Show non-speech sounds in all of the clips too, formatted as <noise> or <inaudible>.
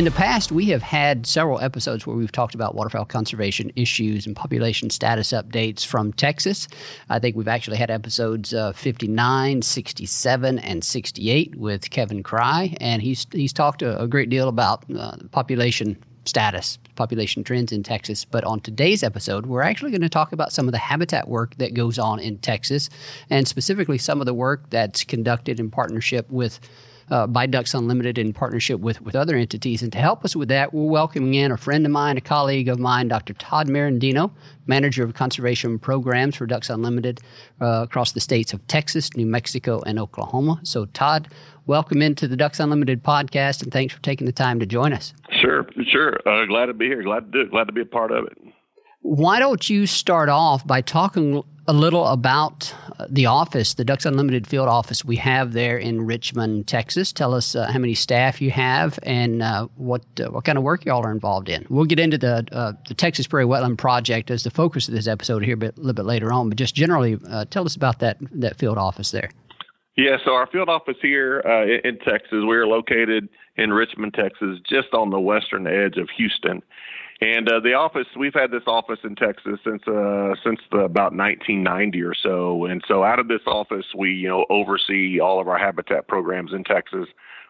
In the past, we have had several episodes where we've talked about waterfowl conservation issues and population status updates from Texas. I think we've actually had episodes uh, 59, 67, and 68 with Kevin Kraai, and he's he's talked a, a great deal about uh, population status, population trends in Texas. But on today's episode, we're actually going to talk about some of the habitat work that goes on in Texas, and specifically some of the work that's conducted in partnership with uh, by Ducks Unlimited in partnership with, with other entities. And to help us with that, we're welcoming in a friend of mine, a colleague of mine, Dr. Todd Merendino, Manager of Conservation Programs for Ducks Unlimited uh, across the states of Texas, New Mexico, and Oklahoma. So, Todd, welcome into the Ducks Unlimited podcast, and thanks for taking the time to join us. Sure, sure. Uh, glad to be here. Glad to do it. Glad to be a part of it. Why don't you start off by talking a little about uh, the office, the Ducks Unlimited field office we have there in Richmond, Texas? Tell us uh, how many staff you have and uh, what uh, what kind of work y'all are involved in. We'll get into the uh, the Texas Prairie Wetland Project as the focus of this episode here a, bit, a little bit later on, but just generally uh, tell us about that that field office there. Yeah, so our field office here in Texas, we're located in Richmond, Texas, just on the western edge of Houston. And uh, the office, we've had this office in Texas since uh, since the, about 1990 or so. And so, out of this office, we you know oversee all of our habitat programs in Texas.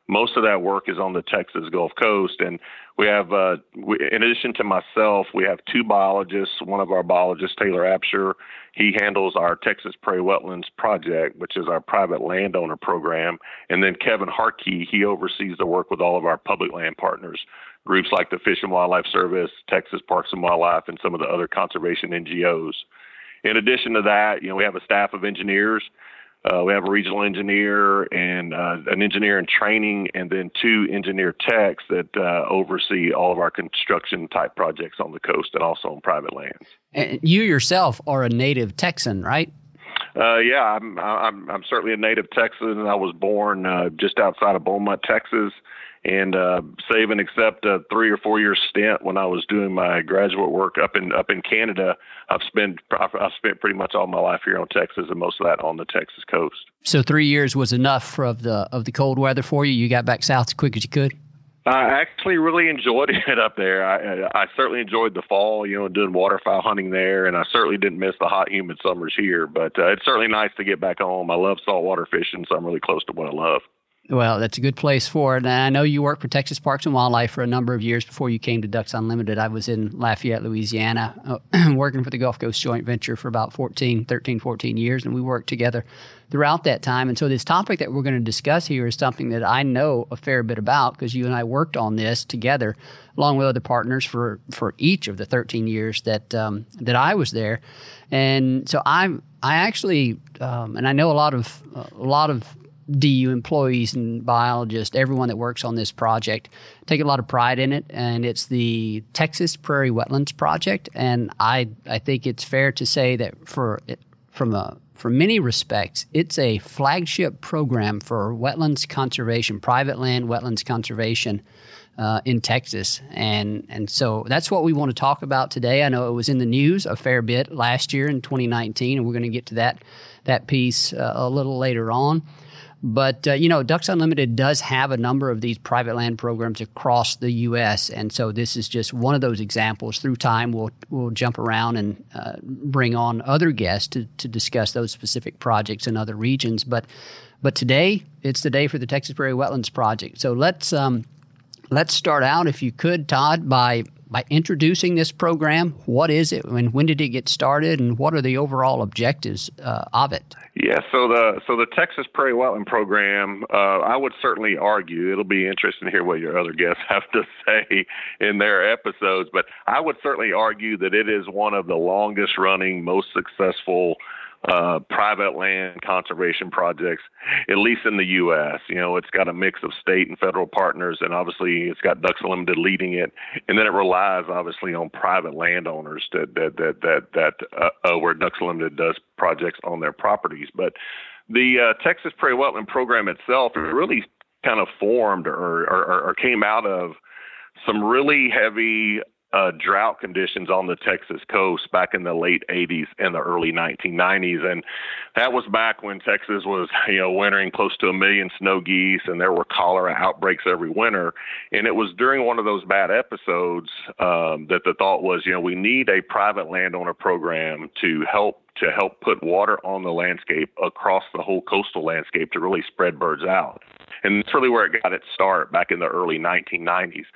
Most of that work is on the Texas Gulf Coast, and we have, uh, we, in addition to myself, we have two biologists. One of our biologists, Taylor Absher, he handles our Texas Prairie Wetlands Project, which is our private landowner program. And then Kevin Harkey, he oversees the work with all of our public land partners groups like the Fish and Wildlife Service, Texas Parks and Wildlife, and some of the other conservation NGOs. In addition to that, you know, we have a staff of engineers. Uh, we have a regional engineer and uh, an engineer in training, and then two engineer techs that uh, oversee all of our construction type projects on the coast and also on private lands. And you yourself are a native Texan, right? Uh, yeah, I'm, I'm I'm certainly a native Texan. I was born uh, just outside of Beaumont, Texas and uh, save and accept a three or four year stint when I was doing my graduate work up in up in Canada. I've spent I've, spent pretty much all my life here on Texas, and most of that on the Texas coast. So three years was enough of the of the cold weather for you. You got back south as quick as you could. I actually really enjoyed <laughs> it up there. I, I certainly enjoyed the fall, you know, doing waterfowl hunting there, and I certainly didn't miss the hot, humid summers here. But uh, it's certainly nice to get back home. I love saltwater fishing, so I'm really close to what I love. Well, that's a good place for it. And I know you worked for Texas Parks and Wildlife for a number of years before you came to Ducks Unlimited. I was in Lafayette, Louisiana, uh, <clears throat> working for the Gulf Coast Joint Venture for about 14, 13, 14 years, and we worked together throughout that time. And so, this topic that we're going to discuss here is something that I know a fair bit about because you and I worked on this together, along with other partners for for each of the 13 years that um, that I was there. And so, I'm I actually, um, and I know a lot of a lot of DU employees and biologists, everyone that works on this project, take a lot of pride in it. And it's the Texas Prairie Wetlands Project. And I, I think it's fair to say that for from a for many respects, it's a flagship program for wetlands conservation, private land wetlands conservation uh, in Texas, and and so that's what we want to talk about today. I know it was in the news a fair bit last year in 2019, and we're going to get to that that piece uh, a little later on. But uh, you know, Ducks Unlimited does have a number of these private land programs across the U.S., and so this is just one of those examples. Through time, we'll we'll jump around and uh, bring on other guests to to discuss those specific projects in other regions. But but today, it's the day for the Texas Prairie Wetlands Project. So let's um, let's start out, if you could, Todd, by by introducing this program. What is it, and when did it get started, and what are the overall objectives uh, of it? Yeah, so the so the Texas Prairie Wetland Program, uh, I would certainly argue it'll be interesting to hear what your other guests <laughs> have to say in their episodes, but I would certainly argue that it is one of the longest running, most successful uh, private land conservation projects, at least in the U.S. You know, it's got a mix of state and federal partners, and obviously it's got Ducks Unlimited leading it, and then it relies obviously on private landowners that that that that that uh, uh, where Ducks Unlimited does projects on their properties. But the uh, Texas Prairie Wetland Program itself, it really kind of formed or, or, or came out of some really heavy uh, drought conditions on the Texas coast back in the late 80s and the early 1990s. And that was back when Texas was, you know, wintering close to a million snow geese and there were cholera outbreaks every winter. And it was during one of those bad episodes um, that the thought was, you know, we need a private landowner program to help to help put water on the landscape across the whole coastal landscape to really spread birds out. And that's really where it got its start back in the early 1990s.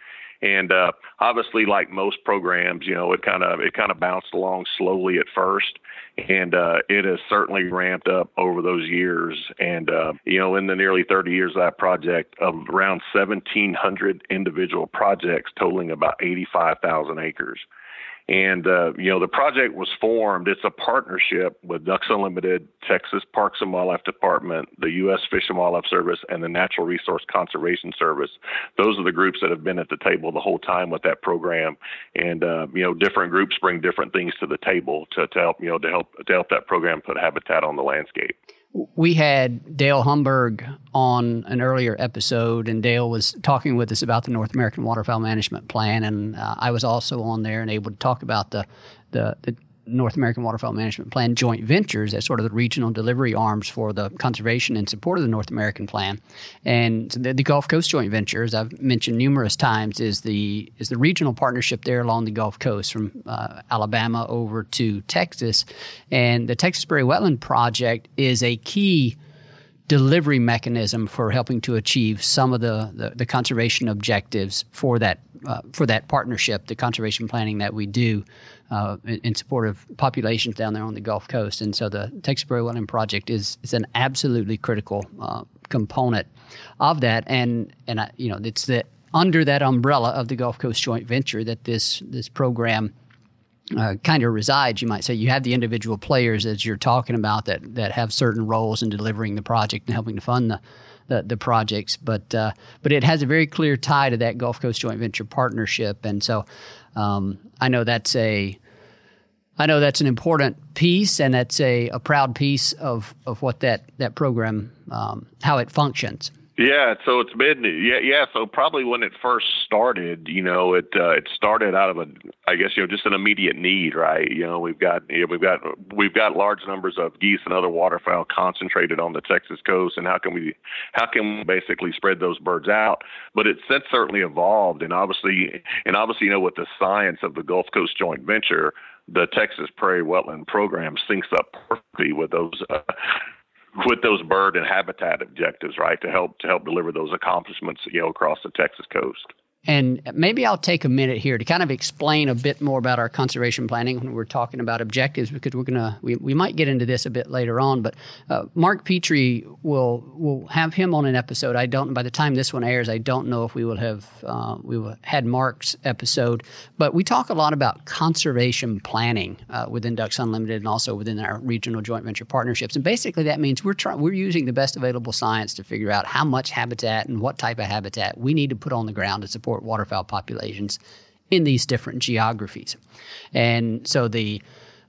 And uh, obviously, like most programs, you know, it kind of it kind of bounced along slowly at first, and uh, it has certainly ramped up over those years. And uh, you know, in the nearly 30 years of that project, of around 1,700 individual projects totaling about 85,000 acres. And, uh, you know, the project was formed. It's a partnership with Ducks Unlimited, Texas Parks and Wildlife Department, the U.S. Fish and Wildlife Service, and the Natural Resource Conservation Service. Those are the groups that have been at the table the whole time with that program. And, uh, you know, different groups bring different things to the table to, to help, you know, to help, to help that program put habitat on the landscape we had Dale Humburg on an earlier episode, and Dale was talking with us about the North American Waterfowl Management Plan, and uh, I was also on there and able to talk about the the, the North American Waterfowl Management Plan joint ventures as sort of the regional delivery arms for the conservation and support of the North American Plan. And the, the, Gulf Coast joint venture, as I've mentioned numerous times, is the is the regional partnership there along the Gulf Coast from uh, Alabama over to Texas. And the Texas Prairie Wetland Project is a key delivery mechanism for helping to achieve some of the, the, the conservation objectives for that uh, for that partnership, the conservation planning that we do uh, in, support of populations down there on the Gulf Coast. And so the Texas Prairie Wetland Project is is an absolutely critical uh, component of that. And and I, you know it's the under that umbrella of the Gulf Coast Joint Venture that this this program. Uh, kind of resides, you might say. You have the individual players as you're talking about that that have certain roles in delivering the project and helping to fund the the, the projects, but uh, but it has a very clear tie to that Gulf Coast Joint Venture partnership, and so um, I know that's a I know that's an important piece, and that's a, a proud piece of, of what that that program um, how it functions. Yeah, so it's been yeah yeah. So probably when it first started, you know, it uh, it started out of a I guess you know just an immediate need, right? You know, we've got you know, we've got we've got large numbers of geese and other waterfowl concentrated on the Texas coast, and how can we how can we basically spread those birds out? But it's since certainly evolved, and obviously and obviously you know with the science of the Gulf Coast Joint Venture, the Texas Prairie Wetland Program syncs up perfectly with those. Uh, with those bird and habitat objectives, right, to help to help deliver those accomplishments, you know, across the Texas coast. And maybe I'll take a minute here to kind of explain a bit more about our conservation planning when we're talking about objectives, because we're gonna we, we might get into this a bit later on. But uh, Mark Petrie will will have him on an episode. I don't by the time this one airs, I don't know if we will have uh, we will had Mark's episode. But we talk a lot about conservation planning uh, within Ducks Unlimited and also within our regional joint venture partnerships. And basically, that means we're trying we're using the best available science to figure out how much habitat and what type of habitat we need to put on the ground to support support waterfowl populations in these different geographies. And so the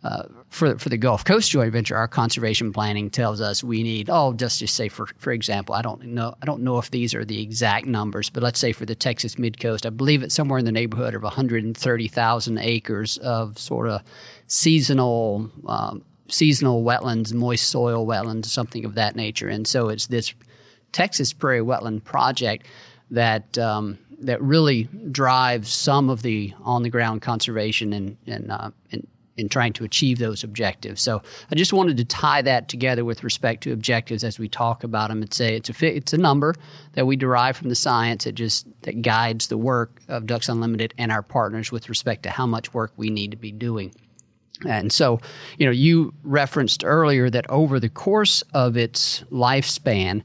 uh, for for the Gulf Coast joint venture, our conservation planning tells us we need oh just just say for for example, I don't know I don't know if these are the exact numbers, but let's say for the Texas Mid Coast, I believe it's somewhere in the neighborhood of 130,000 acres of sort of seasonal um, seasonal wetlands, moist soil wetlands, something of that nature. And so it's this Texas Prairie Wetland Project that um, that really drives some of the on the ground conservation and and, uh, and in trying to achieve those objectives. So I just wanted to tie that together with respect to objectives as we talk about them and say it's a it's a number that we derive from the science that just that guides the work of Ducks Unlimited and our partners with respect to how much work we need to be doing. And so, you know, you referenced earlier that over the course of its lifespan,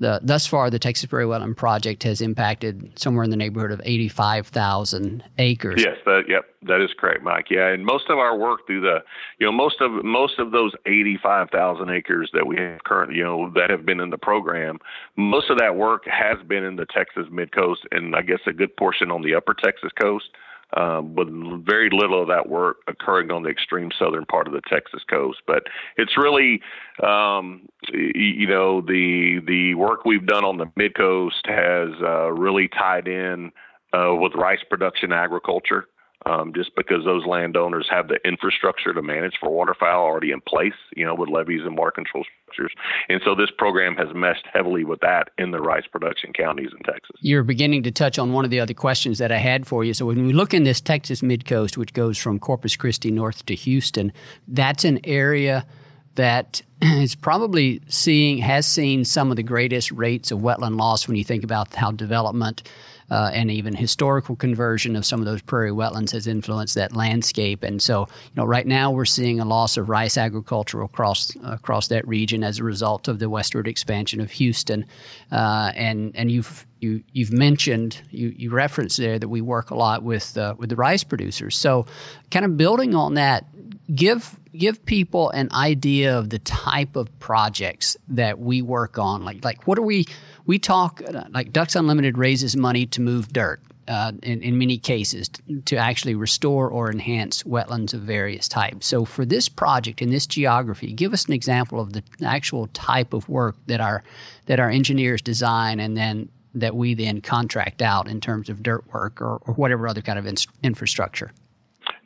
the, thus far, the Texas Prairie Wetland Project has impacted somewhere in the neighborhood of 85,000 acres. Yes, that, yep, that is correct, Mike. Yeah, and most of our work through the, you know, most of most of those 85,000 acres that we have currently, you know, that have been in the program, most of that work has been in the Texas Mid Coast, and I guess a good portion on the Upper Texas Coast um, with very little of that work occurring on the extreme southern part of the Texas coast. But it's really, um, you know, the the work we've done on the mid coast has uh, really tied in uh, with rice production agriculture um, just because those landowners have the infrastructure to manage for waterfowl already in place, you know, with levees and water control structures. And so this program has meshed heavily with that in the rice production counties in Texas. You're beginning to touch on one of the other questions that I had for you. So when we look in this Texas midcoast, which goes from Corpus Christi north to Houston, that's an area that <clears throat> is probably seeing has seen some of the greatest rates of wetland loss when you think about how development uh, and even historical conversion of some of those prairie wetlands has influenced that landscape. And so, you know, right now we're seeing a loss of rice agriculture across across that region as a result of the westward expansion of Houston. Uh, and and you've you you've mentioned you you referenced there that we work a lot with uh, with the rice producers. So, kind of building on that, give give people an idea of the type of projects that we work on. Like like what are we we talk like Ducks Unlimited raises money to move dirt. Uh, in, in many cases, to, to actually restore or enhance wetlands of various types. So, for this project in this geography, give us an example of the actual type of work that our that our engineers design, and then that we then contract out in terms of dirt work or, or whatever other kind of in, infrastructure.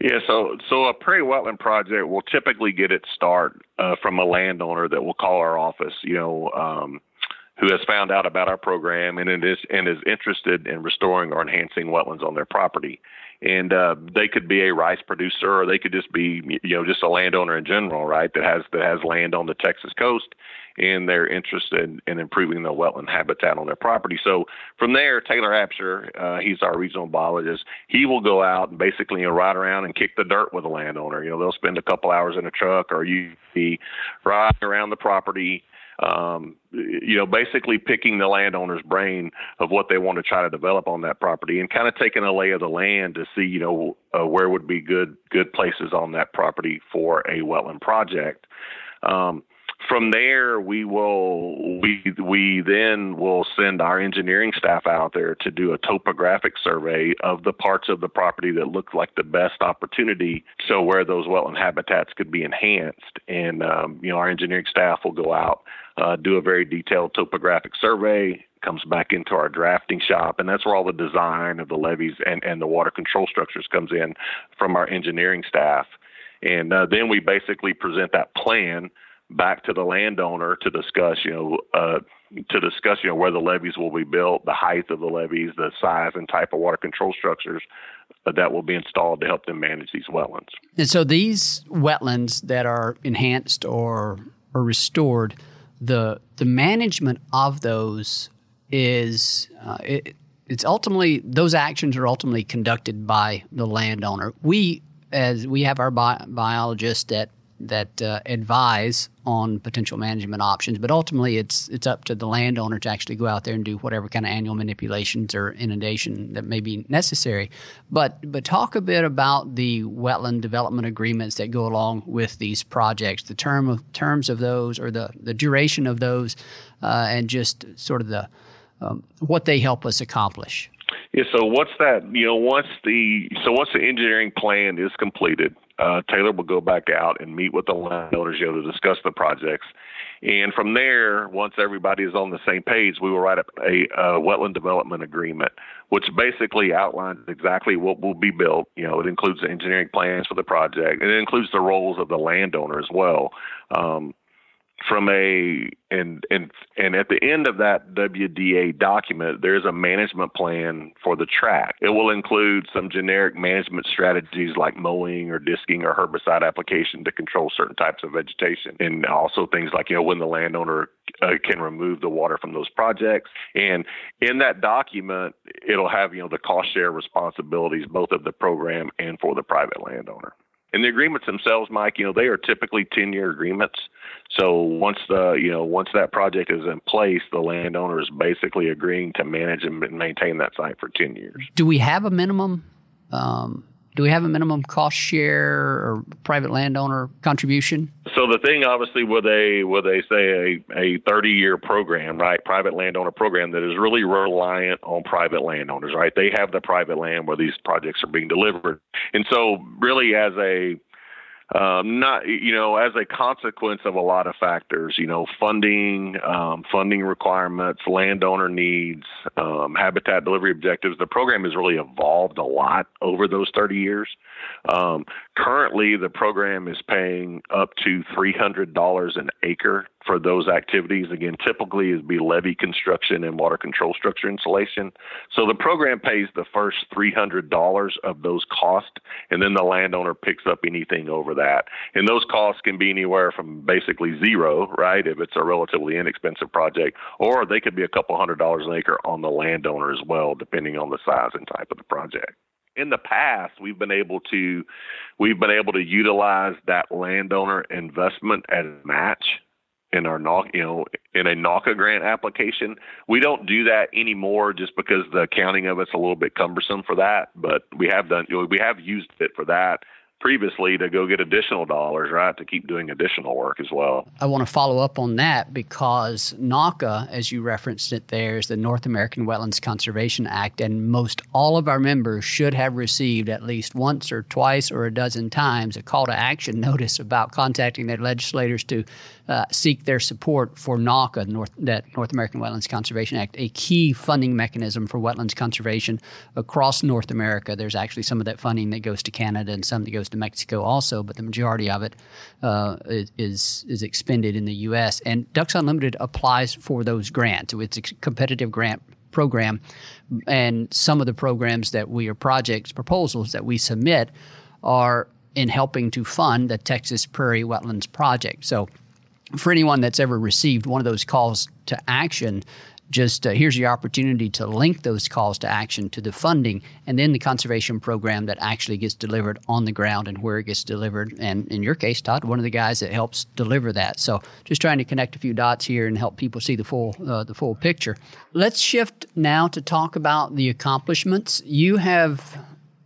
Yeah, so so a prairie wetland project will typically get its start uh, from a landowner that will call our office. You know. Um, who has found out about our program and is and is interested in restoring or enhancing wetlands on their property. And uh, they could be a rice producer, or they could just be, you know, just a landowner in general, right? That has that has land on the Texas coast, and they're interested in improving the wetland habitat on their property. So from there, Taylor Absher, uh, he's our regional biologist. He will go out and basically you know, ride around and kick the dirt with a landowner. You know, they'll spend a couple hours in a truck, or you be riding around the property um, you know, basically picking the landowner's brain of what they want to try to develop on that property, and kind of taking a lay of the land to see, you know, uh, where would be good good places on that property for a wetland project. Um, from there, we will we we then will send our engineering staff out there to do a topographic survey of the parts of the property that look like the best opportunity, so where those wetland habitats could be enhanced. And um, you know, our engineering staff will go out, uh, do a very detailed topographic survey, comes back into our drafting shop, and that's where all the design of the levees and and the water control structures comes in from our engineering staff. And uh, then we basically present that plan back to the landowner to discuss, you know, uh, to discuss, you know, where the levees will be built, the height of the levees, the size and type of water control structures that will be installed to help them manage these wetlands. And so these wetlands that are enhanced or or restored, the the management of those is uh, it, it's ultimately those actions are ultimately conducted by the landowner. We as we have our bi- biologists that that uh, advise on potential management options, but ultimately it's it's up to the landowner to actually go out there and do whatever kind of annual manipulations or inundation that may be necessary. But but talk a bit about the wetland development agreements that go along with these projects, the term of terms of those or the the duration of those, uh, and just sort of the um, what they help us accomplish. Yeah. So what's that? You know, once the so once the engineering plan is completed, uh, Taylor will go back out and meet with the landowners, you know, to discuss the projects. And from there, once everybody is on the same page, we will write up a, a wetland development agreement, which basically outlines exactly what will be built. You know, it includes the engineering plans for the project, and it includes the roles of the landowner as well. Um, from a and and and at the end of that WDA document, there's a management plan for the track. It will include some generic management strategies like mowing or disking or herbicide application to control certain types of vegetation, and also things like you know when the landowner uh, can remove the water from those projects. And in that document, it'll have you know the cost share responsibilities both of the program and for the private landowner. And the agreements themselves, Mike, you know, they are typically 10 year agreements. So once the, you know, once that project is in place, the landowner is basically agreeing to manage and maintain that site for 10 years. Do we have a minimum um, do we have a minimum cost share or private landowner contribution? So the thing, obviously, with a with a say a a 30 year program, right, private landowner program that is really reliant on private landowners, right? They have the private land where these projects are being delivered, and so really as a um, not you know as a consequence of a lot of factors you know funding um, funding requirements landowner needs um, habitat delivery objectives. The program has really evolved a lot over those 30 years um, currently the program is paying up to $300 an acre for those activities. Again, typically is be levee construction and water control structure installation. So the program pays the first $300 of those costs, and then the landowner picks up anything over that. And those costs can be anywhere from basically zero, right, if it's a relatively inexpensive project, or they could be a couple hundred dollars an acre on the landowner as well, depending on the size and type of the project in the past we've been able to we've been able to utilize that landowner investment as a match in our you know in a NAWCA grant application. We don't do that anymore just because the accounting of it's a little bit cumbersome for that. But we have done we have used it for that previously to go get additional dollars, right, to keep doing additional work as well. I want to follow up on that because NAWCA, as you referenced it there, is the North American Wetlands Conservation Act, and most all of our members should have received at least once or twice or a dozen times a call to action <laughs> notice about contacting their legislators to uh, seek their support for NAWCA, North, that North American Wetlands Conservation Act, a key funding mechanism for wetlands conservation across North America. There's actually some of that funding that goes to Canada and some that goes to Mexico also, but the majority of it uh, is is expended in the U.S. And Ducks Unlimited applies for those grants. It's a competitive grant program, and some of the programs that we are projects proposals that we submit are in helping to fund the Texas Prairie Wetlands Project. So for anyone that's ever received one of those calls to action, just uh, here's your opportunity to link those calls to action to the funding and then the conservation program that actually gets delivered on the ground and where it gets delivered. And in your case, Todd, one of the guys that helps deliver that. So just trying to connect a few dots here and help people see the full uh, the full picture. Let's shift now to talk about the accomplishments you have.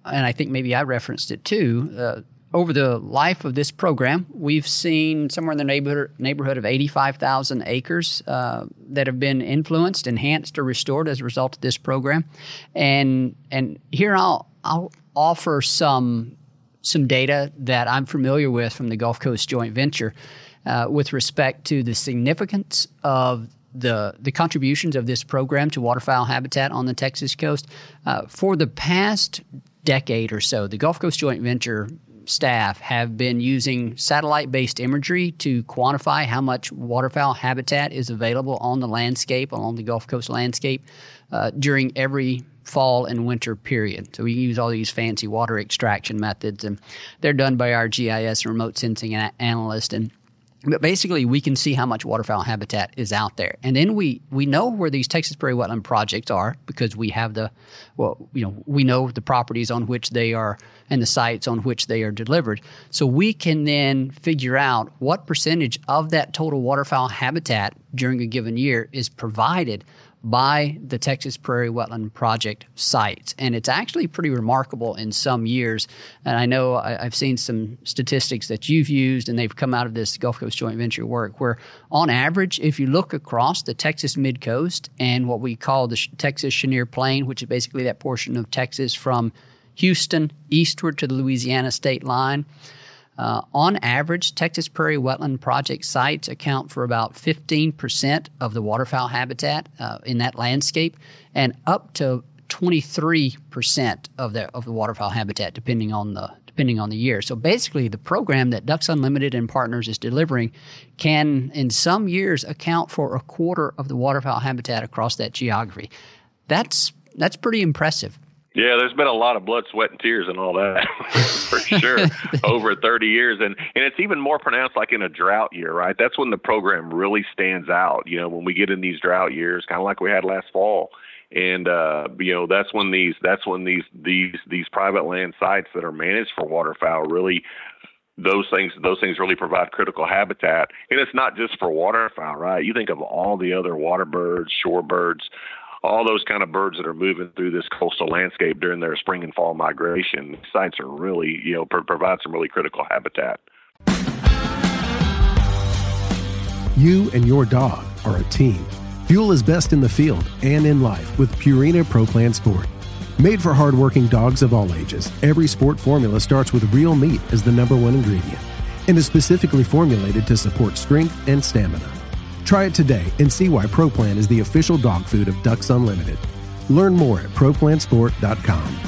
And I think maybe I referenced it too. Uh, over the life of this program, we've seen somewhere in the neighborhood, neighborhood of 85,000 acres uh, that have been influenced, enhanced, or restored as a result of this program. And and here I'll I'll offer some some data that I'm familiar with from the Gulf Coast Joint Venture uh, with respect to the significance of the the contributions of this program to waterfowl habitat on the Texas coast. Uh, for the past decade or so, the Gulf Coast Joint Venture staff have been using satellite based imagery to quantify how much waterfowl habitat is available on the landscape, along the Gulf Coast landscape, uh, during every fall and winter period. So we use all these fancy water extraction methods, and they're done by our GIS and remote sensing analyst. And but basically we can see how much waterfowl habitat is out there. And then we we know where these texas prairie wetland projects are because we have the well you know we know the properties on which they are and the sites on which they are delivered. So we can then figure out what percentage of that total waterfowl habitat during a given year is provided by the Texas Prairie Wetland Project sites. And it's actually pretty remarkable in some years. And I know I, have seen some statistics that you've used, and they've come out of this Gulf Coast Joint Venture work, where on average, if you look across the Texas mid coast and what we call the Texas Chenier Plain, which is basically that portion of Texas from Houston eastward to the Louisiana state line, uh, on average, Texas Prairie Wetland Project sites account for about 15% of the waterfowl habitat uh, in that landscape, and up to 23% of the of the waterfowl habitat, depending on the depending on the year. So basically, the program that Ducks Unlimited and Partners is delivering can, in some years, account for a quarter of the waterfowl habitat across that geography. That's that's pretty impressive. Yeah, there's been a lot of blood, sweat, and tears and all that <laughs> for sure <laughs> over 30 years, and and it's even more pronounced like in a drought year, right? That's when the program really stands out. You know, when we get in these drought years, kind of like we had last fall, and uh, you know that's when these that's when these these these private land sites that are managed for waterfowl really those things those things really provide critical habitat and it's not just for waterfowl right you think of all the other water birds shorebirds all those kind of birds that are moving through this coastal landscape during their spring and fall migration. Sites are really, you know, provide some really critical habitat. You and your dog are a team. Fuel is best in the field and in life with Purina Pro Plan Sport. Made for hardworking dogs of all ages, every sport formula starts with real meat as the number one ingredient and is specifically formulated to support strength and stamina. Try it today and see why ProPlan is the official dog food of Ducks Unlimited. Learn more at ProPlansport.com.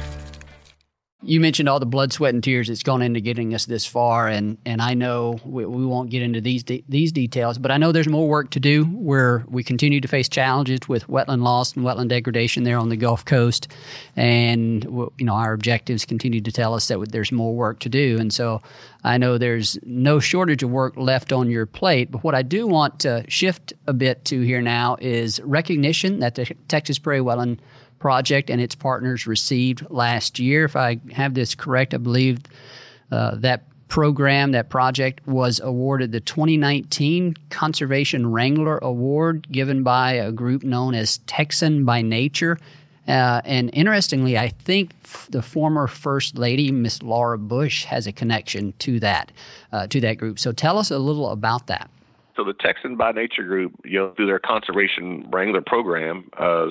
you mentioned all the blood, sweat, and tears that's gone into getting us this far, and and I know we, we won't get into these de- these details, but I know there's more work to do. Where we continue to face challenges with wetland loss and wetland degradation there on the Gulf Coast, and you know our objectives continue to tell us that there's more work to do, and so I know there's no shortage of work left on your plate. But what I do want to shift a bit to here now is recognition that the Texas Prairie Wetland project and its partners received last year. If I have this correct, I believe uh, that program, that project was awarded the 2019 Conservation Wrangler Award given by a group known as Texan by Nature. Uh, and interestingly, I think f- the former First Lady, Miss Laura Bush, has a connection to that uh, to that group. So tell us a little about that. So the Texan by Nature group, you know, through their Conservation Wrangler program, uh,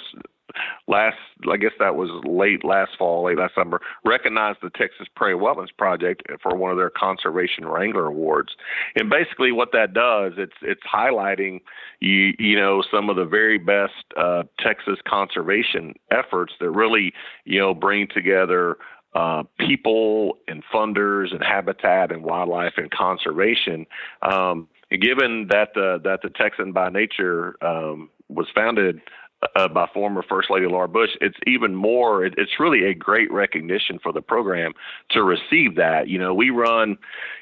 last, I guess that was late last fall, late last summer, recognized the Texas Prairie Wetlands Project for one of their Conservation Wrangler Awards. And basically, what that does, it's it's highlighting you you know some of the very best uh, Texas conservation efforts that really you know bring together uh, people and funders and habitat and wildlife and conservation. Um, given that the that the Texan by nature um, was founded uh, by former First Lady Laura Bush, it's even more. It, it's really a great recognition for the program to receive that. You know, we run,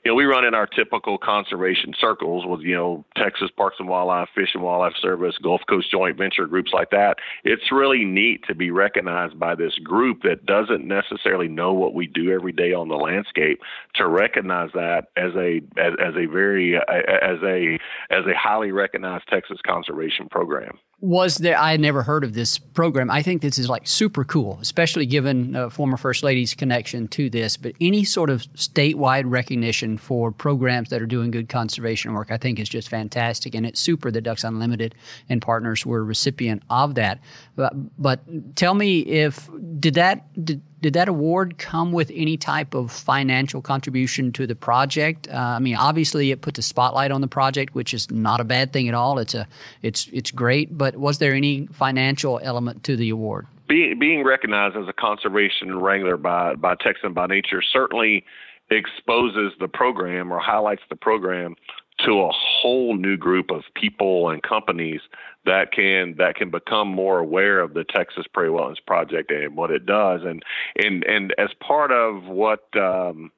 you know, we run in our typical conservation circles with you know Texas Parks and Wildlife, Fish and Wildlife Service, Gulf Coast Joint Venture groups like that. It's really neat to be recognized by this group that doesn't necessarily know what we do every day on the landscape to recognize that as a as, as a very as a as a highly recognized Texas conservation program was there i had never heard of this program. I think this is like super cool especially given uh, former first lady's connection to this. But any sort of statewide recognition for programs that are doing good conservation work i think is just fantastic. And it's super that ducks unlimited and partners were a recipient of that but, but tell me if did that did, did that award come with any type of financial contribution to the project? Uh, I mean, obviously, it puts a spotlight on the project, which is not a bad thing at all. It's a, it's, it's great. But was there any financial element to the award? Being being recognized as a conservation wrangler by by Texan by Nature certainly exposes the program or highlights the program to a whole new group of people and companies that can that can become more aware of the Texas Prairie Wetlands Project and what it does, and and and as part of what um,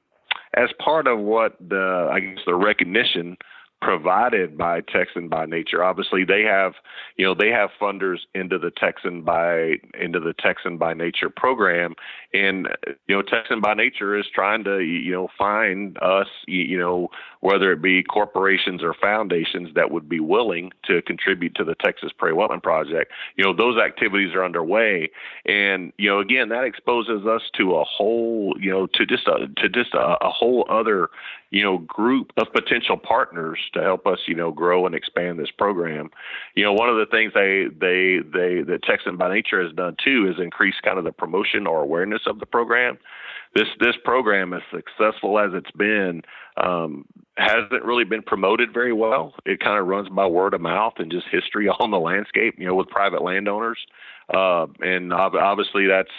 as part of what the I guess the recognition provided by Texan by Nature. Obviously, they have, you know, they have funders into the Texan by into the Texan by Nature program, and you know, Texan by Nature is trying to, you know, find us, you know, whether it be corporations or foundations that would be willing to contribute to the Texas Prairie Wetland Project. You know, those activities are underway, and you know, again, that exposes us to a whole, you know, to just a to just a, a whole other you know, group of potential partners to help us, you know, grow and expand this program. You know, one of the things they they they that Texan by Nature has done too is increase kind of the promotion or awareness of the program. This this program, as successful as it's been, um, hasn't really been promoted very well. It kind of runs by word of mouth and just history <laughs> on the landscape, you know, with private landowners. Uh, and obviously that's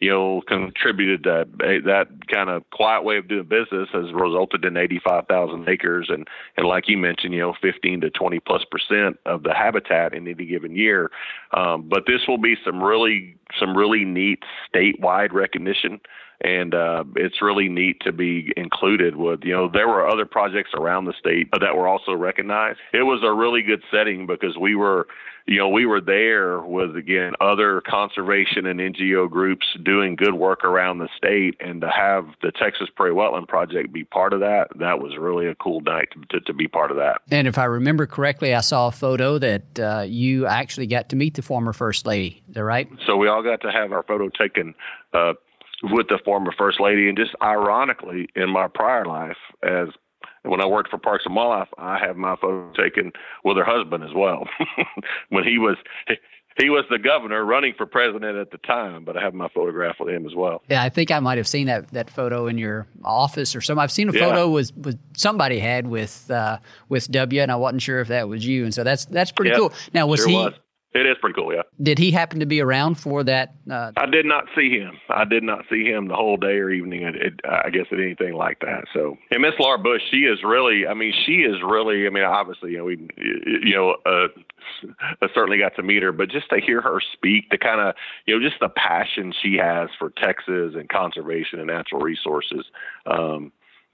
you know contributed to that kind of quiet way of doing business has resulted in 85,000 acres. And and like you mentioned you know 15 to 20 plus percent of the habitat in any given year. Um, but this will be some really some really neat statewide recognition. And uh, it's really neat to be included with you know there were other projects around the state that were also recognized. It was a really good setting because we were you know we were there with again other conservation and ngo groups doing good work around the state and to have the texas prairie wetland project be part of that that was really a cool night to, to be part of that and if i remember correctly i saw a photo that uh, you actually got to meet the former first lady is that right so we all got to have our photo taken uh, with the former first lady. And just ironically, in my prior life, as when I worked for Parks and Wildlife, I have my photo taken with her husband as well. <laughs> when he was he was the governor running for president at the time, but I have my photograph with him as well. Yeah, I think I might have seen that that photo in your office or something. I've seen a yeah. photo was was somebody had with uh, with W, and I wasn't sure if that was you. And so that's that's pretty cool. Now was sure he was. It is pretty cool, yeah. Did he happen to be around for that? Uh, I did not see him. I did not see him the whole day or evening. At, at, I guess at anything like that. So, and Miss Laura Bush, she is really. I mean, she is really. I mean, obviously, you know, we, you know, uh, I certainly got to meet her, but just to hear her speak, the kind of, you know, just the passion she has for Texas and conservation and natural resources. Um,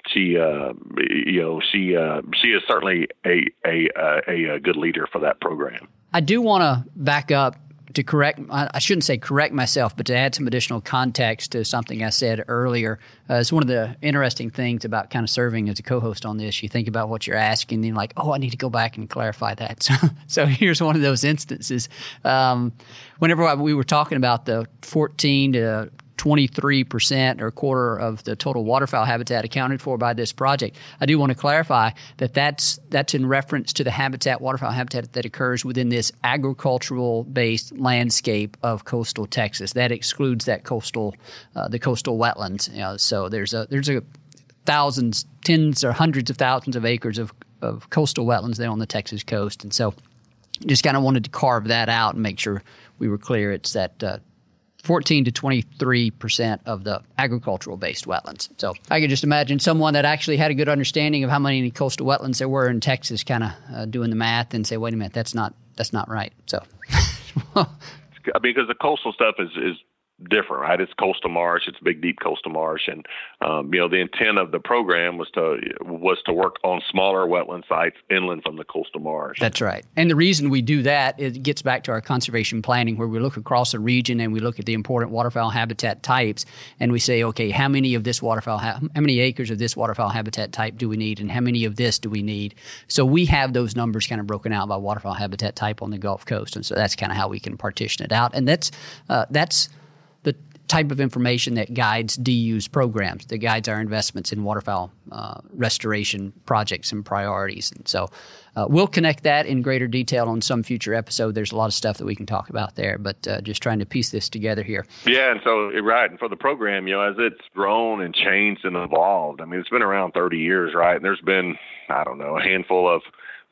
she uh, you know she uh, she is certainly a, a a a good leader for that program. I do want to back up to correct I shouldn't say correct myself, but to add some additional context to something I said earlier. Uh, it's one of the interesting things about kind of serving as a co-host on this. You think about what you're asking, and you're like, oh, I need to go back and clarify that. <laughs> So, so here's one of those instances. Um, whenever we were talking about the 14 to 23% or a quarter of the total waterfowl habitat accounted for by this project. I do want to clarify that that's, that's in reference to the habitat, waterfowl habitat that occurs within this agricultural based landscape of coastal Texas. That excludes that coastal, uh, the coastal wetlands. You know, so there's a, there's a thousands, tens or hundreds of thousands of acres of, of coastal wetlands there on the Texas coast. And so just kind of wanted to carve that out and make sure we were clear. It's that uh, 14 to 23 percent of the agricultural based wetlands. So I could just imagine someone that actually had a good understanding of how many coastal wetlands there were in Texas kind of uh, doing the math and say, wait a minute, that's not that's not right. So, <laughs> <laughs> I mean, because the coastal stuff is is different, right? It's coastal marsh, it's big deep coastal marsh, and um, you know the intent of the program was to was to work on smaller wetland sites inland from the coastal marsh. That's right. And the reason we do that it gets back to our conservation planning, where we look across a region and we look at the important waterfowl habitat types, and we say, okay, how many of this waterfowl, ha- how many acres of this waterfowl habitat type do we need, and how many of this do we need? So we have those numbers kind of broken out by waterfowl habitat type on the Gulf Coast, and so that's kind of how we can partition it out, and that's uh, that's type of information that guides DU's programs, that guides our investments in waterfowl uh, restoration projects and priorities. And so uh, we'll connect that in greater detail on some future episode. There's a lot of stuff that we can talk about there, but uh, just trying to piece this together here. Yeah, and so right, and for the program, you know, as it's grown and changed and evolved, I mean, it's been around 30 years, right? And there's been, I don't know, a handful of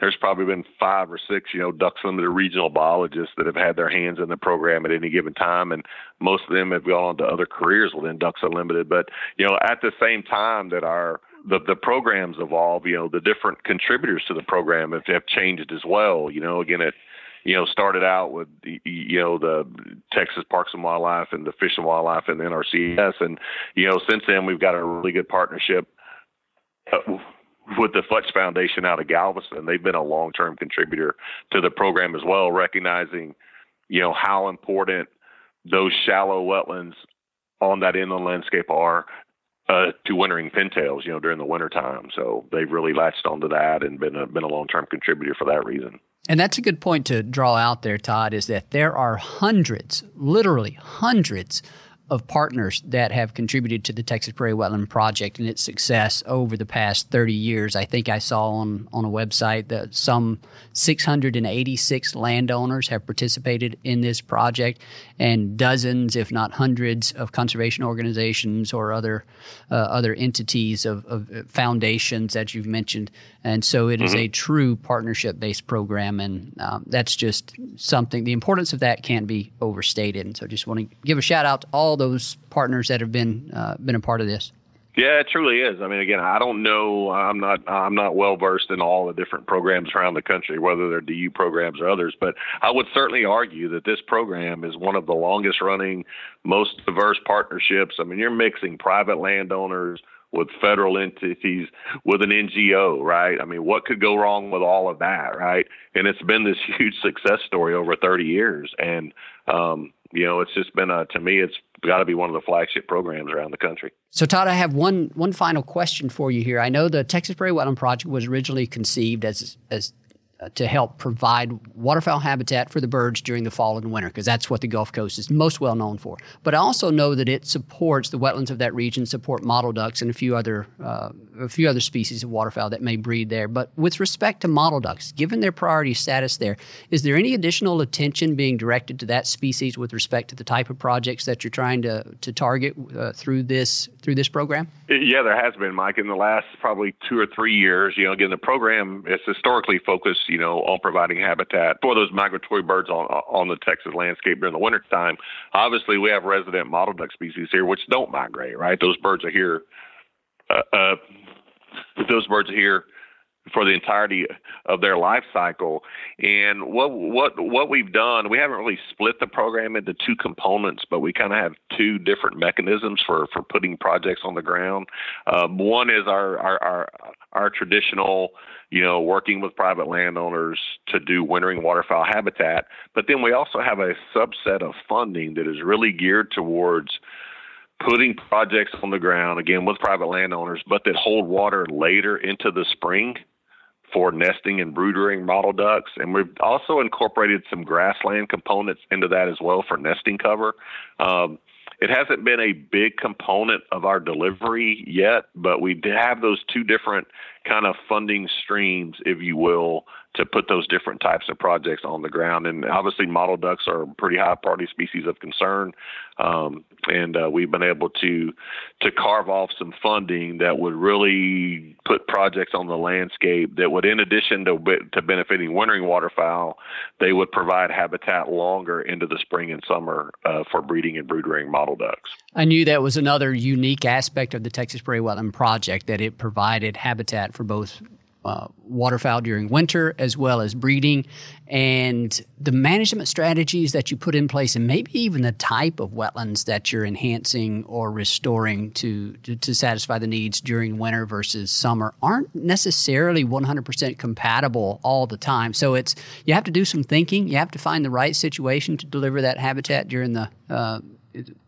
there's probably been five or six, you know, Ducks Unlimited regional biologists that have had their hands in the program at any given time, and most of them have gone on to other careers within Ducks Unlimited. But you know, at the same time that our the the programs evolve, you know, the different contributors to the program have, have changed as well. You know, again, it you know started out with you know the Texas Parks and Wildlife and the Fish and Wildlife and the NRCS, and you know since then we've got a really good partnership. Uh, With the Futch Foundation out of Galveston. They've been a long term contributor to the program as well, recognizing, you know, how important those shallow wetlands on that inland landscape are uh, to wintering pintails, you know, during the wintertime. So they've really latched onto that and been a, been a long term contributor for that reason. And that's a good point to draw out there, Todd, is that there are hundreds, literally hundreds of partners that have contributed to the Texas Prairie Wetland Project and its success over the past 30 years. I think I saw on, on a website that some 686 landowners have participated in this project, and dozens, if not hundreds, of conservation organizations or other uh, other entities of, of, foundations that you've mentioned. And so it mm-hmm. is a true partnership based program, and um, that's just something. The importance of that can't be overstated. And so, just want to give a shout out to all those partners that have been uh, been a part of this. Yeah, it truly is. I mean, again, I don't know. I'm not. I'm not well versed in all the different programs around the country, whether they're DU programs or others. But I would certainly argue that this program is one of the longest running, most diverse partnerships. I mean, you're mixing private landowners with federal entities, with an NGO, right? I mean, what could go wrong with all of that, right? And it's been this <laughs> huge success story over 30 years, and um, you know, it's just been a to me, it's got to be one of the flagship programs around the country. So, Todd, I have one one final question for you here. I know the Texas Prairie Wetland Project was originally conceived as as to help provide waterfowl habitat for the birds during the fall and winter, because that's what the Gulf Coast is most well known for. But I also know that it supports the wetlands of that region, support mottle ducks and a few other uh, a few other species of waterfowl that may breed there. But with respect to mottle ducks, given their priority status there, is there any additional attention being directed to that species with respect to the type of projects that you're trying to to target uh, through this through this program? Yeah, there has been, Mike, in the last probably two or three years. You know, again, the program is historically focused you know, on providing habitat for those migratory birds on on the Texas landscape during the wintertime. Obviously, we have resident mottle duck species here which don't migrate, right? Those birds are here. Uh, uh, those birds are here for the entirety of their life cycle. And what what what we've done, we haven't really split the program into two components, but we kind of have two different mechanisms for for putting projects on the ground. Um, one is our our our, our traditional you know, working with private landowners to do wintering waterfowl habitat. But then we also have a subset of funding that is really geared towards putting projects on the ground, again, with private landowners, but that hold water later into the spring for nesting and brooding mottle ducks. And we've also incorporated some grassland components into that as well for nesting cover. Um, it hasn't been a big component of our delivery yet, but we have those two different kind of funding streams, if you will, to put those different types of projects on the ground. And obviously, mottle ducks are a pretty high priority species of concern, um, and uh, we've been able to to carve off some funding that would really put projects on the landscape that would, in addition to to benefiting wintering waterfowl, they would provide habitat longer into the spring and summer uh, for breeding and brood rearing mottle ducks. I knew that was another unique aspect of the Texas Prairie Wetland Project that it provided habitat for both uh, waterfowl during winter as well as breeding. And the management strategies that you put in place and maybe even the type of wetlands that you're enhancing or restoring to, to, to satisfy the needs during winter versus summer aren't necessarily 100% compatible all the time. So it's you have to do some thinking. You have to find the right situation to deliver that habitat during the uh,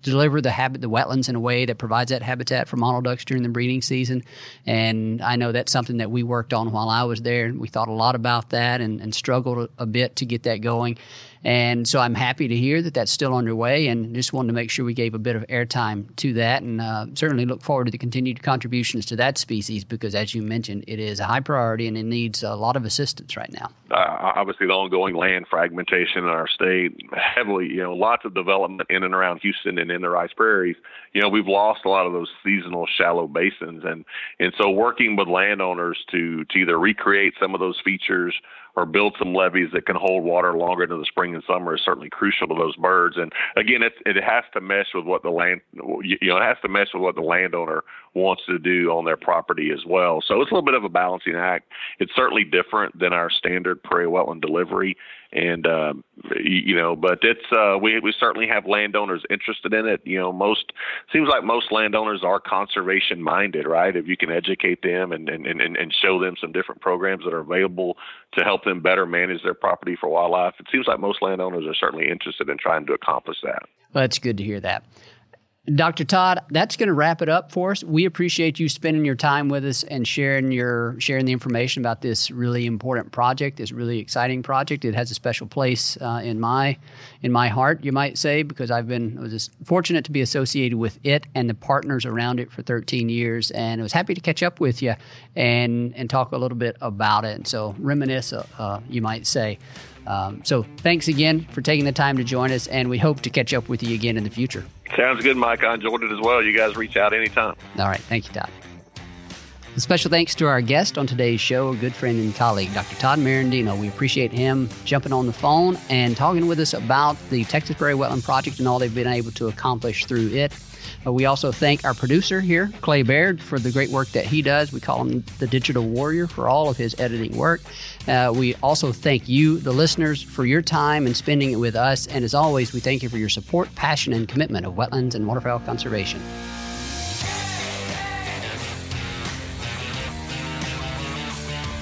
deliver the habit the wetlands in a way that provides that habitat for mottle ducks during the breeding season. And i know that's something that we worked on while i was there we thought a lot about that and, and struggled a bit to get that going and so I'm happy to hear that that's still underway and just wanted to make sure we gave a bit of airtime to that and uh, certainly look forward to the continued contributions to that species because, as you mentioned, it is a high priority and it needs a lot of assistance right now. Uh, obviously, the ongoing land fragmentation in our state, heavily, you know, lots of development in and around Houston and in the rice prairies. You know, we've lost a lot of those seasonal shallow basins, and and so working with landowners to to either recreate some of those features or build some levees that can hold water longer into the spring and summer is certainly crucial to those birds. And again, it it has to mesh with what the land you know it has to mesh with what the landowner wants to do on their property as well. So it's a little bit of a balancing act. It's certainly different than our standard prairie wetland delivery, and um, you know, but it's uh, we we certainly have landowners interested in it. You know, most seems like most landowners are conservation minded, right? If you can educate them and and and, and show them some different programs that are available to help them better manage their property for wildlife, it seems like most landowners are certainly interested in trying to accomplish that. Well, that's good to hear that. Dr. Todd, that's going to wrap it up for us. We appreciate you spending your time with us and sharing your sharing the information about this really important project, this really exciting project. It has a special place uh, in my in my heart, you might say, because I've been was fortunate to be associated with it and the partners around it for 13 years, and I was happy to catch up with you and and talk a little bit about it. And so reminisce, uh, uh you might say. Um, so thanks again for taking the time to join us, and we hope to catch up with you again in the future. Sounds good, Mike. I enjoyed it as well. You guys reach out anytime. All right. Thank you, Todd. A special thanks to our guest on today's show, a good friend and colleague, Dr. Todd Merendino. We appreciate him jumping on the phone and talking with us about the Texas Prairie Wetland Project and all they've been able to accomplish through it. Uh, we also thank our producer here, Clay Baird, for the great work that he does. We call him the Digital Warrior for all of his editing work. Uh, we also thank you, the listeners, for your time and spending it with us. And as always, we thank you for your support, passion, and commitment of wetlands and waterfowl conservation.